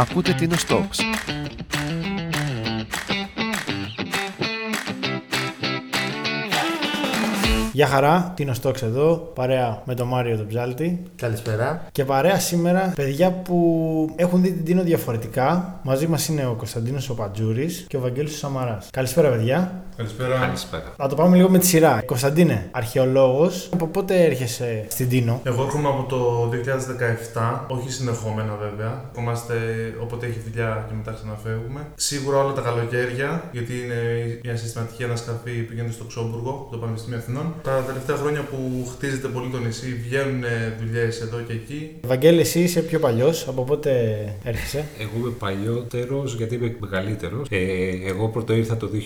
Ακούτε την Stocks, Γεια χαρά, Τίνος Στόξ εδώ, παρέα με τον Μάριο τον Ψάλτη. Καλησπέρα. Και παρέα σήμερα παιδιά που έχουν δει την Τίνο διαφορετικά. Μαζί μας είναι ο Κωνσταντίνος ο Πατζούρης και ο Βαγγέλης ο Σαμαράς. Καλησπέρα, παιδιά. Καλησπέρα. Καλησπέρα. Θα το πάμε λίγο με τη σειρά. Κωνσταντίνε, αρχαιολόγος. Από πότε έρχεσαι στην Τίνο; Εγώ έρχομαι από το 2017, όχι συνεχόμενα βέβαια. Ερχόμαστε όποτε έχει δουλειά και μετά ξαναφεύγουμε. Σίγουρα όλα τα καλοκαίρια, γιατί είναι μια συστηματική ανασκαφή που γίνεται στο Ξόμπουργο, το Πανεπιστήμιο Αθηνών. Τα τελευταία χρόνια που χτίζεται πολύ το νησί, βγαίνουν δουλειές εδώ και εκεί. Βαγγέλη, εσύ είσαι πιο παλιός. Από πότε έρχεσαι; Εγώ είμαι παλιότερος γιατί είμαι μεγαλύτερος. Ε, εγώ πρώτο ήρθα το 2006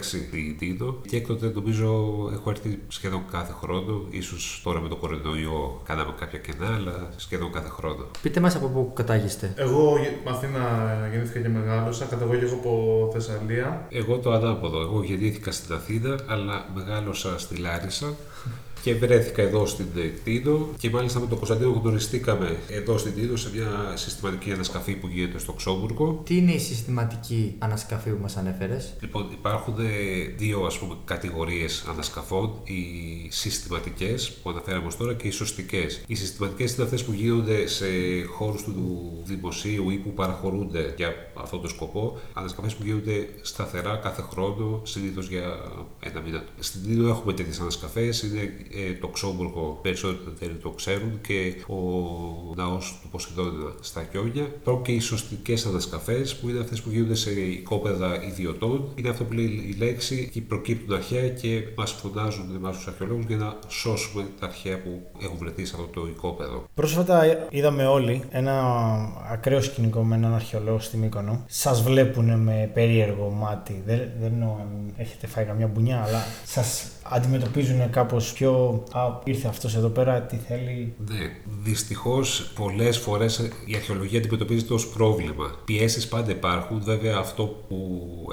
στην Τίνο και έκτοτε νομίζω έχω έρθει σχεδόν κάθε χρόνο. Ίσως τώρα με το κορονοϊό κάναμε κάποια κενά, αλλά σχεδόν κάθε χρόνο. Πείτε μας από πού κατάγεστε. Εγώ Αθήνα γεννήθηκα και μεγάλωσα, καταγωγή από Θεσσαλία. Εγώ το ανάποδο. Εγώ γεννήθηκα στην Αθήνα, αλλά μεγάλωσα στη Λάρισα So. Και βρέθηκα εδώ στην Τίνο και μάλιστα με τον Κωνσταντίνο γνωριστήκαμε εδώ στην Τίνο σε μια συστηματική ανασκαφή που γίνεται στο Ξόμπουργκο. Τι είναι η συστηματική ανασκαφή που μας ανέφερες; Λοιπόν, υπάρχουν ε, δύο ας πούμε κατηγορίες ανασκαφών, οι συστηματικές που αναφέραμε ως τώρα και οι σωστικές. Οι συστηματικές είναι αυτές που γίνονται σε χώρους του δημοσίου ή που παραχωρούνται για αυτόν τον σκοπό, ανασκαφές που γίνονται σταθερά κάθε χρόνο, συνήθως για ένα μήνα. Στην Τίνο έχουμε τέτοιες ανασκαφές, είναι ε, το Ξόμπουργκο περισσότεροι το ξέρουν και ο ναός του Ποσειδώνα στα Χιόνια. Υπάρχουν και οι σωστικές ανασκαφές που είναι αυτές που γίνονται σε οικόπεδα ιδιωτών. Είναι αυτό που λέει η λέξη και προκύπτουν αρχαία και μας φωνάζουν εμάς τους αρχαιολόγους για να σώσουμε τα αρχαία που έχουν βρεθεί σε αυτό το οικόπεδο. Πρόσφατα είδαμε όλοι ένα ακραίο σκηνικό με έναν αρχαιολόγο στη Μύκονο. Σας βλέπουν με περίεργο μάτι. Δεν, δεν εννοώ αν έχετε φάει καμιά μπουνιά, αλλά σας αντιμετωπίζουν κάπως πιο «Α, ήρθε αυτός εδώ πέρα, τι θέλει». Ναι, δυστυχώς πολλές φορές η αρχαιολογία αντιμετωπίζεται ως πρόβλημα. Πιέσεις πάντα υπάρχουν, βέβαια αυτό που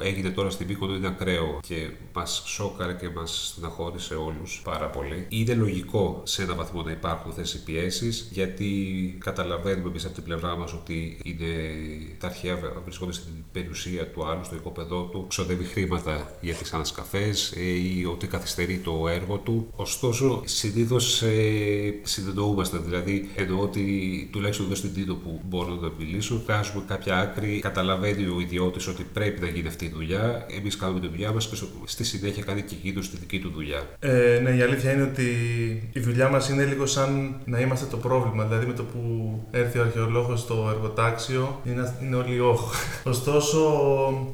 έγινε τώρα στην Μύκονο είναι ακραίο και μας σόκαρε και μας στεναχώρησε όλους πάρα πολύ. Είναι λογικό σε ένα βαθμό να υπάρχουν αυτές οι πιέσεις γιατί καταλαβαίνουμε εμείς από την πλευρά μας ότι είναι τα αρχαία βρισκόνται στην περιουσία του άλλου, στο οικοπεδό του, ξοδεύει χρήματα για τις ανασκαφές ή ότι καθυστερεί το έργο του. Ωστόσο, συνήθως ε, συνεννοούμαστε. Δηλαδή, εννοώ ότι τουλάχιστον εδώ στην Τίτο που μπορώ να μιλήσω, βγάζουμε κάποια άκρη, καταλαβαίνει ο ιδιώτης ότι πρέπει να γίνει αυτή η δουλειά. Εμείς κάνουμε τη δουλειά μας και στη συνέχεια κάνει και εκείνος τη δική του δουλειά. Ε, ναι, η αλήθεια είναι ότι η δουλειά μας είναι λίγο σαν να είμαστε το πρόβλημα. Δηλαδή, με το που έρθει ο αρχαιολόγος στο εργοτάξιο, είναι, είναι όλοι όχ. Ωστόσο,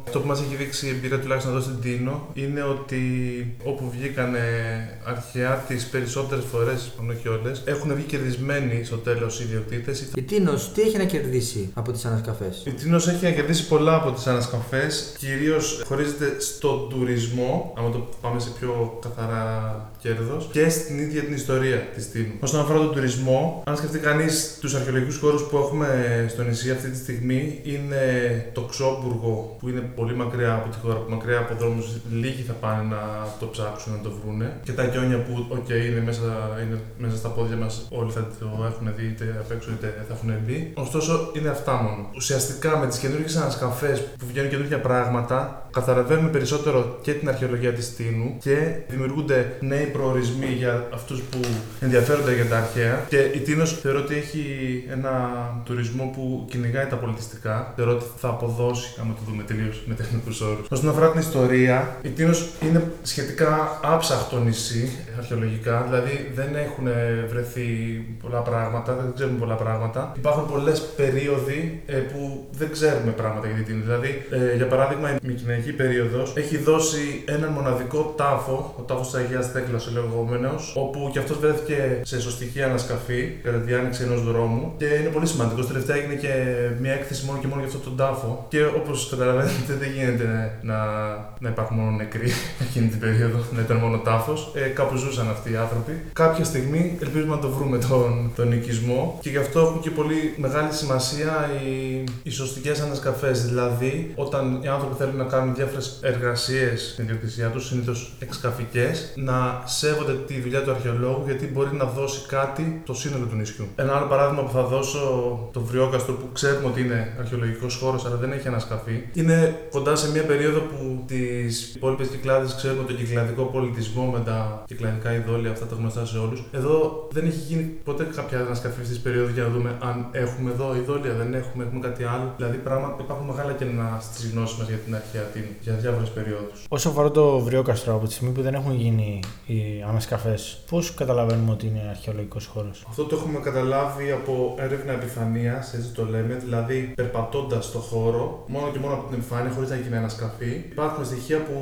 αυτό που μας έχει δείξει η εμπειρία τουλάχιστον εδώ στην Τίνο είναι ότι όπου βγήκαν αρχαία τις περισσότερες φορές, αν όχι όλες, έχουν βγει κερδισμένοι στο τέλος οι ιδιοκτήτες. Η Τίνος τι έχει να κερδίσει από τις ανασκαφές; Η Τίνος έχει να κερδίσει πολλά από τις ανασκαφές. Κυρίως χωρίζεται στον τουρισμό, άμα το πάμε σε πιο καθαρά κέρδος, και στην ίδια την ιστορία της Τήνου. Όσον αφορά τον τουρισμό, αν σκεφτεί κανείς τους αρχαιολογικούς χώρους που έχουμε στο νησί αυτή τη στιγμή, είναι το Ξώμπουργο που είναι πολύ μακριά από τη χώρα, που μακριά από δρόμους λίγοι θα πάνε να το ψάξουν να το βρούνε. Και τα Κιόνια που, οκ, είναι, μέσα, είναι μέσα στα πόδια μας, όλοι θα το έχουν δει είτε απ' έξω είτε θα έχουν μπει. Ωστόσο, είναι αυτά μόνο. Ουσιαστικά με τις καινούργιες ανασκαφές που βγαίνουν καινούργια πράγματα, καταλαβαίνουμε περισσότερο και την αρχαιολογία της Τήνου και δημιουργούνται νέοι προορισμοί για αυτούς που ενδιαφέρονται για τα αρχαία. Και η Τίνος θεωρώ ότι έχει ένα τουρισμό που κυνηγάει τα πολιτιστικά. Θεωρώ ότι θα αποδώσει, άμα το δούμε τελείως με τεχνικούς όρους. Όσον αφορά την ιστορία, η Τίνος είναι σχετικά άψαχτο νησί αρχαιολογικά, δηλαδή δεν έχουν βρεθεί πολλά πράγματα, δεν ξέρουμε πολλά πράγματα. Υπάρχουν πολλές περίοδοι ε, που δεν ξέρουμε πράγματα για την Τίνο. Δηλαδή, ε, για παράδειγμα, η Μικυναϊκή περίοδος έχει δώσει έναν μοναδικό τάφο, ο τάφος της Αγίας Θέκλα, ο λεγόμενος, όπου και αυτός βρέθηκε σε σωστική ανασκαφή κατά τη διάνοιξη ενός δρόμου και είναι πολύ σημαντικός. Τελευταία έγινε και μια έκθεση μόνο και μόνο για αυτόν τον τάφο. Και όπως καταλαβαίνετε, δεν γίνεται να, να υπάρχουν μόνο νεκροί εκείνη την περίοδο, να ήταν μόνο τάφος. Ε, κάπου ζούσαν αυτοί οι άνθρωποι. Κάποια στιγμή ελπίζουμε να το βρούμε τον, τον οικισμό και γι' αυτό έχουν και πολύ μεγάλη σημασία οι, οι σωστικές ανασκαφές. Δηλαδή, όταν οι άνθρωποι θέλουν να κάνουν κάνουν διάφορες εργασίες στην ιδιοκτησία τους, συνήθως εξκαφικές, να σέβονται τη δουλειά του αρχαιολόγου γιατί μπορεί να δώσει κάτι το σύνολο του νησιού. Ένα άλλο παράδειγμα που θα δώσω, το Βριόκαστρο που ξέρουμε ότι είναι αρχαιολογικός χώρος αλλά δεν έχει ανασκαφεί, είναι κοντά σε μια περίοδο που τις υπόλοιπες κυκλάδες ξέρουμε τον κυκλαδικό πολιτισμό με τα κυκλαδικά ειδόλια, αυτά τα γνωστά σε όλους. Εδώ δεν έχει γίνει ποτέ κάποια ανασκαφή αυτής της περίοδου για να δούμε αν έχουμε εδώ ειδόλια, δεν έχουμε, έχουμε κάτι άλλο. Δηλαδή πράγμα, υπάρχουν μεγάλα κενά στις γνώσεις μας για την αρχαία Αθήνα για διάφορες περιόδους. Όσο αφορά το Βριόκαστρο, από τη στιγμή που δεν έχουν γίνει οι ανασκαφέ, πώς καταλαβαίνουμε ότι είναι αρχαιολογικός χώρος; Αυτό το έχουμε καταλάβει από έρευνα επιφανείας, έτσι το λέμε, δηλαδή περπατώντας στο χώρο, μόνο και μόνο από την επιφάνεια, χωρίς να γίνει ανασκαφή. Υπάρχουν στοιχεία που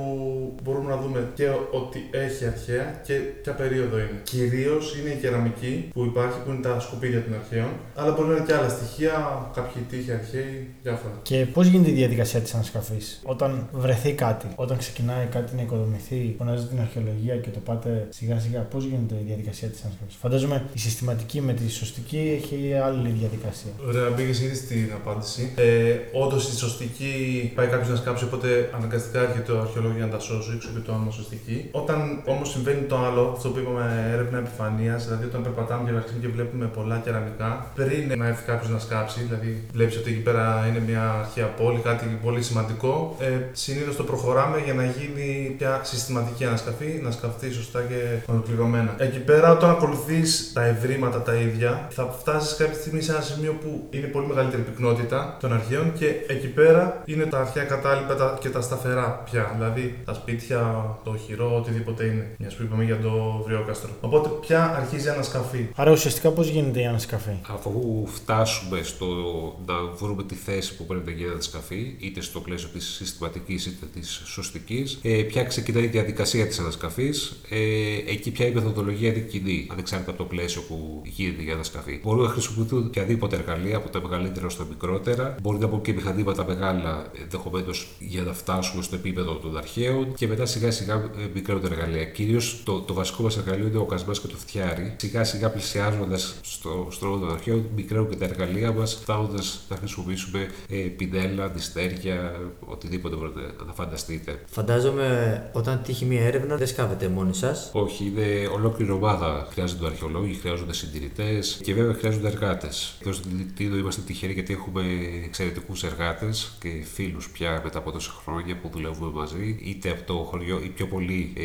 μπορούμε να δούμε και ότι έχει αρχαία και ποια περίοδο είναι. Κυρίως είναι η κεραμική που υπάρχει, που είναι τα σκουπίδια των αρχαίων, αλλά μπορεί να είναι και άλλα στοιχεία, κάποιοι τείχοι αρχαίοι, διάφορα. Και πώς γίνεται η διαδικασία της ανασκαφής, όταν βρεθεί κάτι, όταν ξεκινάει κάτι να οικοδομηθεί, φωνάζει την αρχαιολογία και το πάτε σιγά σιγά, πώς γίνεται η διαδικασία της ανασκαφή. Φαντάζομαι η συστηματική με τη σωστική έχει άλλη διαδικασία. Ωραία, μπήκες ήδη στην απάντηση. Ε, Όντως η σωστική πάει κάποιος να σκάψει, οπότε αναγκαστικά έρχεται ο αρχαιολόγος για να τα σώσει, έξω και το όνομα σωστική. Όταν όμως συμβαίνει το άλλο, αυτό που είπαμε έρευνα επιφανεία, δηλαδή όταν περπατάμε και αρχίζουμε και βλέπουμε πολλά κεραμικά, πριν να έρθει κάποιος να σκάψει, δηλαδή βλέπεις ότι εκεί πέρα είναι μια αρχαία πόλη, κάτι πολύ σημαντικό, ε, συνήθως το προχωράμε για να γίνει πια συστηματική ανασκαφή, να σκαφτεί σωστά και ολοκληρωμένα. Εκεί πέρα, όταν ακολουθείς τα ευρήματα τα ίδια, θα φτάσεις κάποια στιγμή σε ένα σημείο που είναι πολύ μεγαλύτερη πυκνότητα των αρχαίων και εκεί πέρα είναι τα αρχαία κατάλοιπα τα- και τα σταθερά πια. Δηλαδή τα σπίτια, το οχυρό, οτιδήποτε είναι. Μιας που είπαμε για το βριόκαστρο. Οπότε πια αρχίζει η ανασκαφή. Άρα ουσιαστικά πώς γίνεται η ανασκαφή; Αφού φτάσουμε στο να βρούμε τη θέση που πρέπει να γίνει ανασκαφή, είτε στο πλαίσιο της συστηματική είτε της σωστικής, ε, πια ξεκινάει η διαδικασία της ανασκαφής. Ε, εκεί πια η μεθοδολογία είναι κοινή, ανεξάρτητα από το πλαίσιο που γίνεται η ανασκαφή. Μπορούν να χρησιμοποιηθούν οποιαδήποτε εργαλεία, από τα μεγαλύτερα ως τα μικρότερα. Μπορεί να μπουν και μηχανήματα μεγάλα, ενδεχομένως για να φτάσουμε στο επίπεδο των αρχαίων και μετά σιγά σιγά ε, μικρότερα εργαλεία. Κυρίως το, το βασικό μας εργαλείο είναι ο κασμάς και το φτιάρι. Σιγά σιγά πλησιάζοντας στο στρώμα των αρχαίων, μικραίνουν και τα εργαλεία μας, φτάνοντας να χρησιμοποιήσουμε ε, πινέλα, αντιστέρια, οτιδήποτε μπορείτε να φανταστείτε. Φαντάζομαι όταν τύχει μια έρευνα δεν σκάβετε μόνοι σας. Όχι, είναι ολόκληρη ομάδα. Χρειάζονται αρχαιολόγοι, χρειάζονται συντηρητές και βέβαια χρειάζονται εργάτες. Εδώ στην Τίνο είμαστε τυχεροί γιατί έχουμε εξαιρετικούς εργάτες και φίλους πια μετά από τόσα χρόνια που δουλεύουμε μαζί, είτε από το χωριό, ή πιο πολύ ε,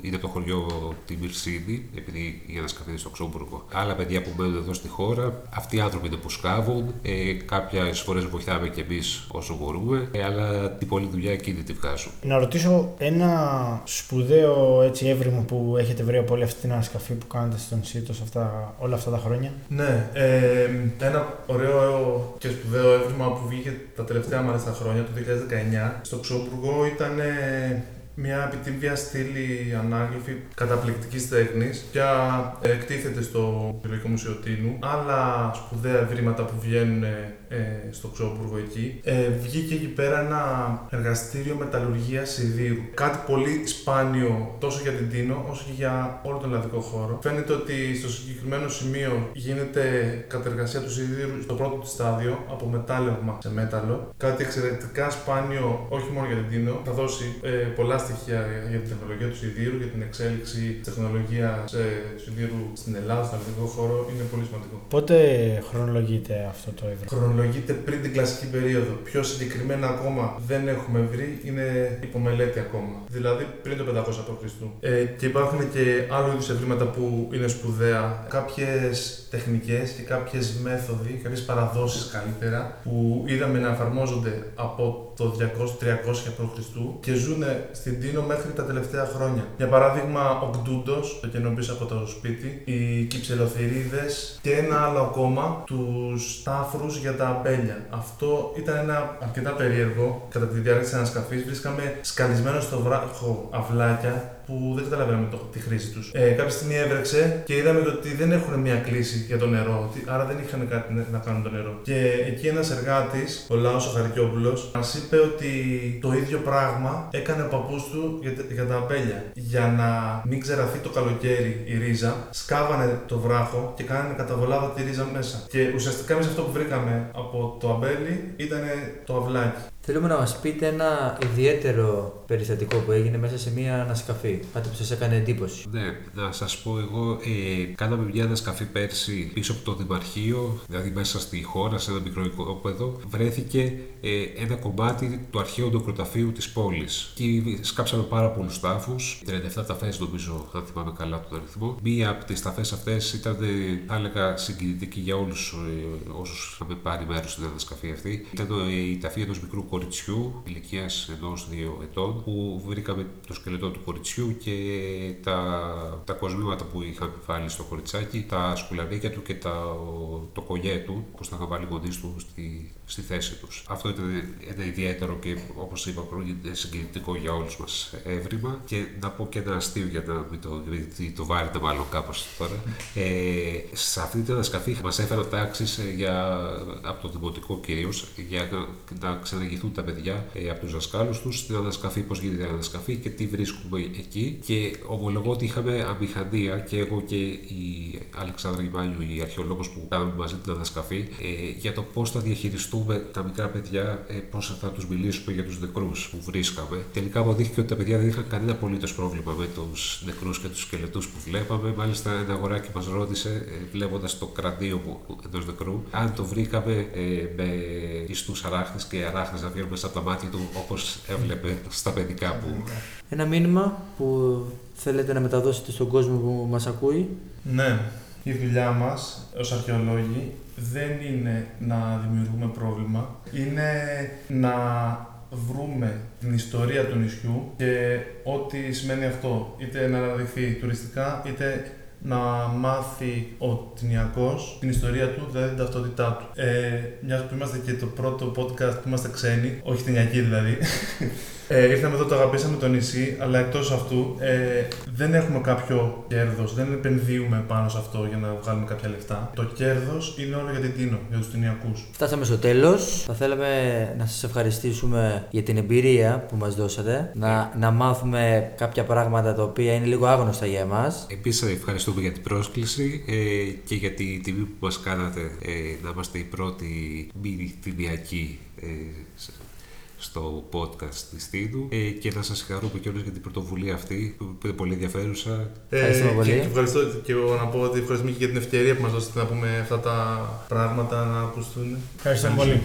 είτε από το χωριό τη Μυρσίνη, επειδή η ανασκαφή είναι στο Ξόμπουργκο. Άλλα παιδιά που μένουν εδώ στη χώρα, αυτοί οι άνθρωποι είναι που σκάβουν. Ε, Κάποιες φορές βοηθάμε κι εμείς όσο μπορούμε, ε, αλλά την πολλή δουλειά εκείνη τη βγάζουν. Να ρωτήσω ένα σπουδαίο έτσι, έβριμο που έχετε βρει από όλη αυτή την ανασκαφή που κάνετε στο νησί τόσο αυτά, όλα αυτά τα χρόνια. Ναι, ε, ένα ωραίο και σπουδαίο έβριμα που βγήκε τα τελευταία μάλιστα χρόνια, το 2019, στο Ξόμπουργο ήταν ε, μια επιτύμβια στήλη ανάγλυφη καταπληκτικής τέχνης. Πια ε, εκτίθεται στο Ζωολογικό Μουσείο Τίνου. Άλλα σπουδαία ευρήματα που βγαίνουν ε, στο Ξόμπουργο εκεί. Ε, βγήκε εκεί πέρα ένα εργαστήριο μεταλλουργίας σιδήρου. Κάτι πολύ σπάνιο τόσο για την Τίνο όσο και για όλο τον ελλαδικό χώρο. Φαίνεται ότι στο συγκεκριμένο σημείο γίνεται κατεργασία του σιδήρου στο πρώτο της στάδιο από μετάλλευμα σε μέταλλο. Κάτι εξαιρετικά σπάνιο όχι μόνο για την Τίνο. Θα δώσει ε, πολλά στοιχεία για την τεχνολογία του σιδήρου, για την εξέλιξη της τεχνολογίας ε, σιδήρου στην Ελλάδα, στον ελληνικό χώρο. Είναι πολύ σημαντικό. Πότε χρονολογείται αυτό το έβριμο. Χρονολογείται πριν την κλασική περίοδο. Πιο συγκεκριμένα ακόμα δεν έχουμε βρει, είναι υπομελέτη ακόμα. Δηλαδή πριν το 500 π.Χ. Ε, και υπάρχουν και άλλου είδους ευρήματα που είναι σπουδαία. Κάποιες τεχνικές και κάποιες μέθοδοι, κάποιες παραδόσεις καλύτερα, που είδαμε να εφαρμόζονται από το 200-300 π.Χ. και ζουν στην Τίνο μέχρι τα τελευταία χρόνια. Για παράδειγμα, ο Κτούντο, το κενό πίσω από το σπίτι, οι κυψελοθυρίδες και ένα άλλο ακόμα, τους τάφρου για τα αμπέλια. Αυτό ήταν ένα αρκετά περίεργο. Κατά τη διάρκεια της ανασκαφής, βρίσκαμε σκαλισμένο στο βράχο αυλάκια που δεν καταλαβαίναμε το, τη χρήση τους. Ε, κάποια στιγμή έβρεξε και είδαμε ότι δεν έχουν μια κλίση για το νερό, ότι- άρα δεν είχαν κάτι να- να κάνουν το νερό. Και εκεί ένας εργάτης, ο Λάος ο Χαρικιόπουλος, μας είπε ότι το ίδιο πράγμα έκανε ο παππούς του για, τα- για τα αμπέλια. Για να μην ξεραθεί το καλοκαίρι η ρίζα, σκάβανε το βράχο και κάνανε καταβολάδα τη ρίζα μέσα. Και ουσιαστικά εμείς αυτό που βρήκαμε από το αμπέλι ήταν το αυλάκι. Θέλουμε να μας πείτε ένα ιδιαίτερο περιστατικό που έγινε μέσα σε μια ανασκαφή. Κάτι που σας έκανε εντύπωση. Ναι, να σας πω εγώ, ε, κάναμε μια ανασκαφή πέρσι πίσω από το Δημαρχείο, δηλαδή μέσα στη χώρα, σε ένα μικρό οικόπεδο. Βρέθηκε ε, ένα κομμάτι του αρχαίου νεκροταφείου της πόλης. Εκεί σκάψαμε πάρα πολλούς τάφους, 37 ταφές νομίζω, αν θυμάμαι καλά τον αριθμό. Μία από τις ταφές αυτές ήταν, ε, θα έλεγα, συγκινητική για όλους ε, όσους είχαμε πάρει μέρος στην ανασκαφή αυτή. Ήταν ε, η ταφή ενός μικρού κοριτσιού ηλικίας ενό δύο ετών, που βρήκαμε το σκελετό του κοριτσιού και τα, τα κοσμήματα που είχαμε βάλει στο κοριτσάκι, τα σκουλαρίκια του και τα, το κογιέ του, όπω τα είχαν βάλει οι γονεί του στη, στη θέση τους. Αυτό ήταν ένα ιδιαίτερο και όπως είπα πριν, είναι συγκινητικό για όλους μας έβριμα. Και να πω και ένα αστείο για να μην το, το βάρετε μάλλον κάπως τώρα. Ε, σε αυτή την ανασκαφή μας έφεραν τάξεις από το δημοτικό κυρίως για να, να ξαναγηθούν τα παιδιά ε, από τους δασκάλους τους στην ανασκαφή, πώς γίνεται η ανασκαφή και τι βρίσκουμε εκεί. Και ομολογώ ότι είχαμε αμηχανία και εγώ και η Αλεξάνδρα Γιμάνιου, η αρχαιολόγος που κάναμε μαζί την ανασκαφή, ε, για το πώς θα διαχειριστούμε τα μικρά παιδιά, ε, πώς θα τους μιλήσουμε για τους νεκρούς που βρίσκαμε. Τελικά αποδείχθηκε ότι τα παιδιά δεν είχαν κανένα απολύτως πρόβλημα με τους νεκρούς και τους σκελετούς που βλέπαμε. Μάλιστα, ένα αγοράκι μας ρώτησε, ε, βλέποντας το κρανίο ενός νεκρού, αν το βρήκαμε ε, με ιστούς αράχνες και αράχνες να βγαίνουν μέσα από τα μάτια του όπως έβλεπε στα παιδικά που. Ένα μήνυμα που θέλετε να μεταδώσετε στον κόσμο που μας ακούει. Ναι, η δουλειά μας ως αρχαιολόγοι δεν είναι να δημιουργούμε πρόβλημα, είναι να βρούμε την ιστορία του νησιού και ό,τι σημαίνει αυτό, είτε να αναδειχθεί τουριστικά, είτε να μάθει ο Τινιακός την ιστορία του, δηλαδή την ταυτότητά του. Ε, μιας που είμαστε και το πρώτο podcast που είμαστε ξένοι, όχι Τινιακοί δηλαδή, ε, ήρθαμε εδώ, το αγαπήσαμε το νησί, αλλά εκτός αυτού ε, δεν έχουμε κάποιο κέρδος, δεν επενδύουμε πάνω σε αυτό για να βγάλουμε κάποια λεφτά. Το κέρδος είναι όλο για την Τίνο, για τους Τινιακούς. Φτάσαμε στο τέλος. Θα θέλαμε να σας ευχαριστήσουμε για την εμπειρία που μας δώσατε. Να, να μάθουμε κάποια πράγματα τα οποία είναι λίγο άγνωστα για εμάς. Επίσης, ευχαριστούμε για την πρόσκληση ε, και για την τιμή που μας κάνατε ε, να είμαστε οι πρώτοι μη θυμιακοί ε, στο podcast της Τίδου ε, και να σας συγχαρούμε κιόλας για την πρωτοβουλία αυτή που είναι πολύ ενδιαφέρουσα. Ευχαριστούμε πολύ. Και, και ευχαριστώ και εγώ να πω ότι ευχαριστούμε και για την ευκαιρία που μας δώσετε να πούμε αυτά τα πράγματα να ακουστούν. Ευχαριστώ πολύ.